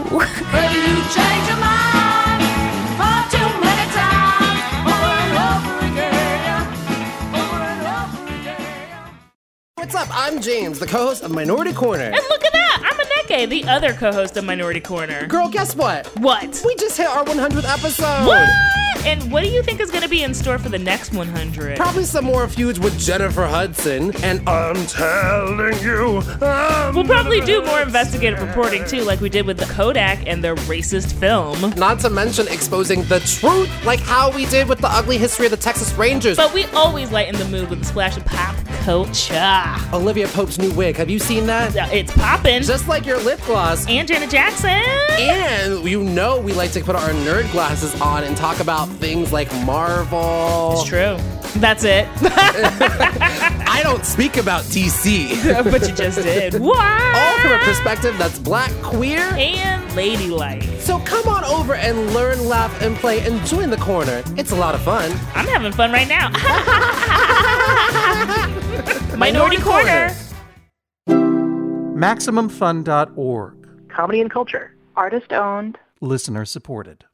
But you change your mind far too many times over and over again, over and over again. What's up? I'm James, the co-host of Minority Corner. And look at that! The other co-host of Minority Corner. Girl, guess what? What? We just hit our 100th episode. What? And what do you think is going to be in store for the next 100? Probably some more feuds with Jennifer Hudson. And I'm telling you, I'm We'll probably do more investigative reporting too, like we did with the Kodak and their racist film. Not to mention exposing the truth, like how we did with the ugly history of the Texas Rangers. But we always lighten the mood with a splash of pop culture. Olivia Pope's new wig, have you seen that? It's popping. Just like your lip gloss. and Janet Jackson. And you know we like to put our nerd glasses on and talk about things like Marvel. It's true. That's it. I don't speak about DC. but you just did. What? All from a perspective that's black, queer, and ladylike. So come on over and learn, laugh, and play and join the corner. It's a lot of fun. I'm having fun right now. Minority Corner. MaximumFun.org. comedy and culture. Artist owned. Listener supported.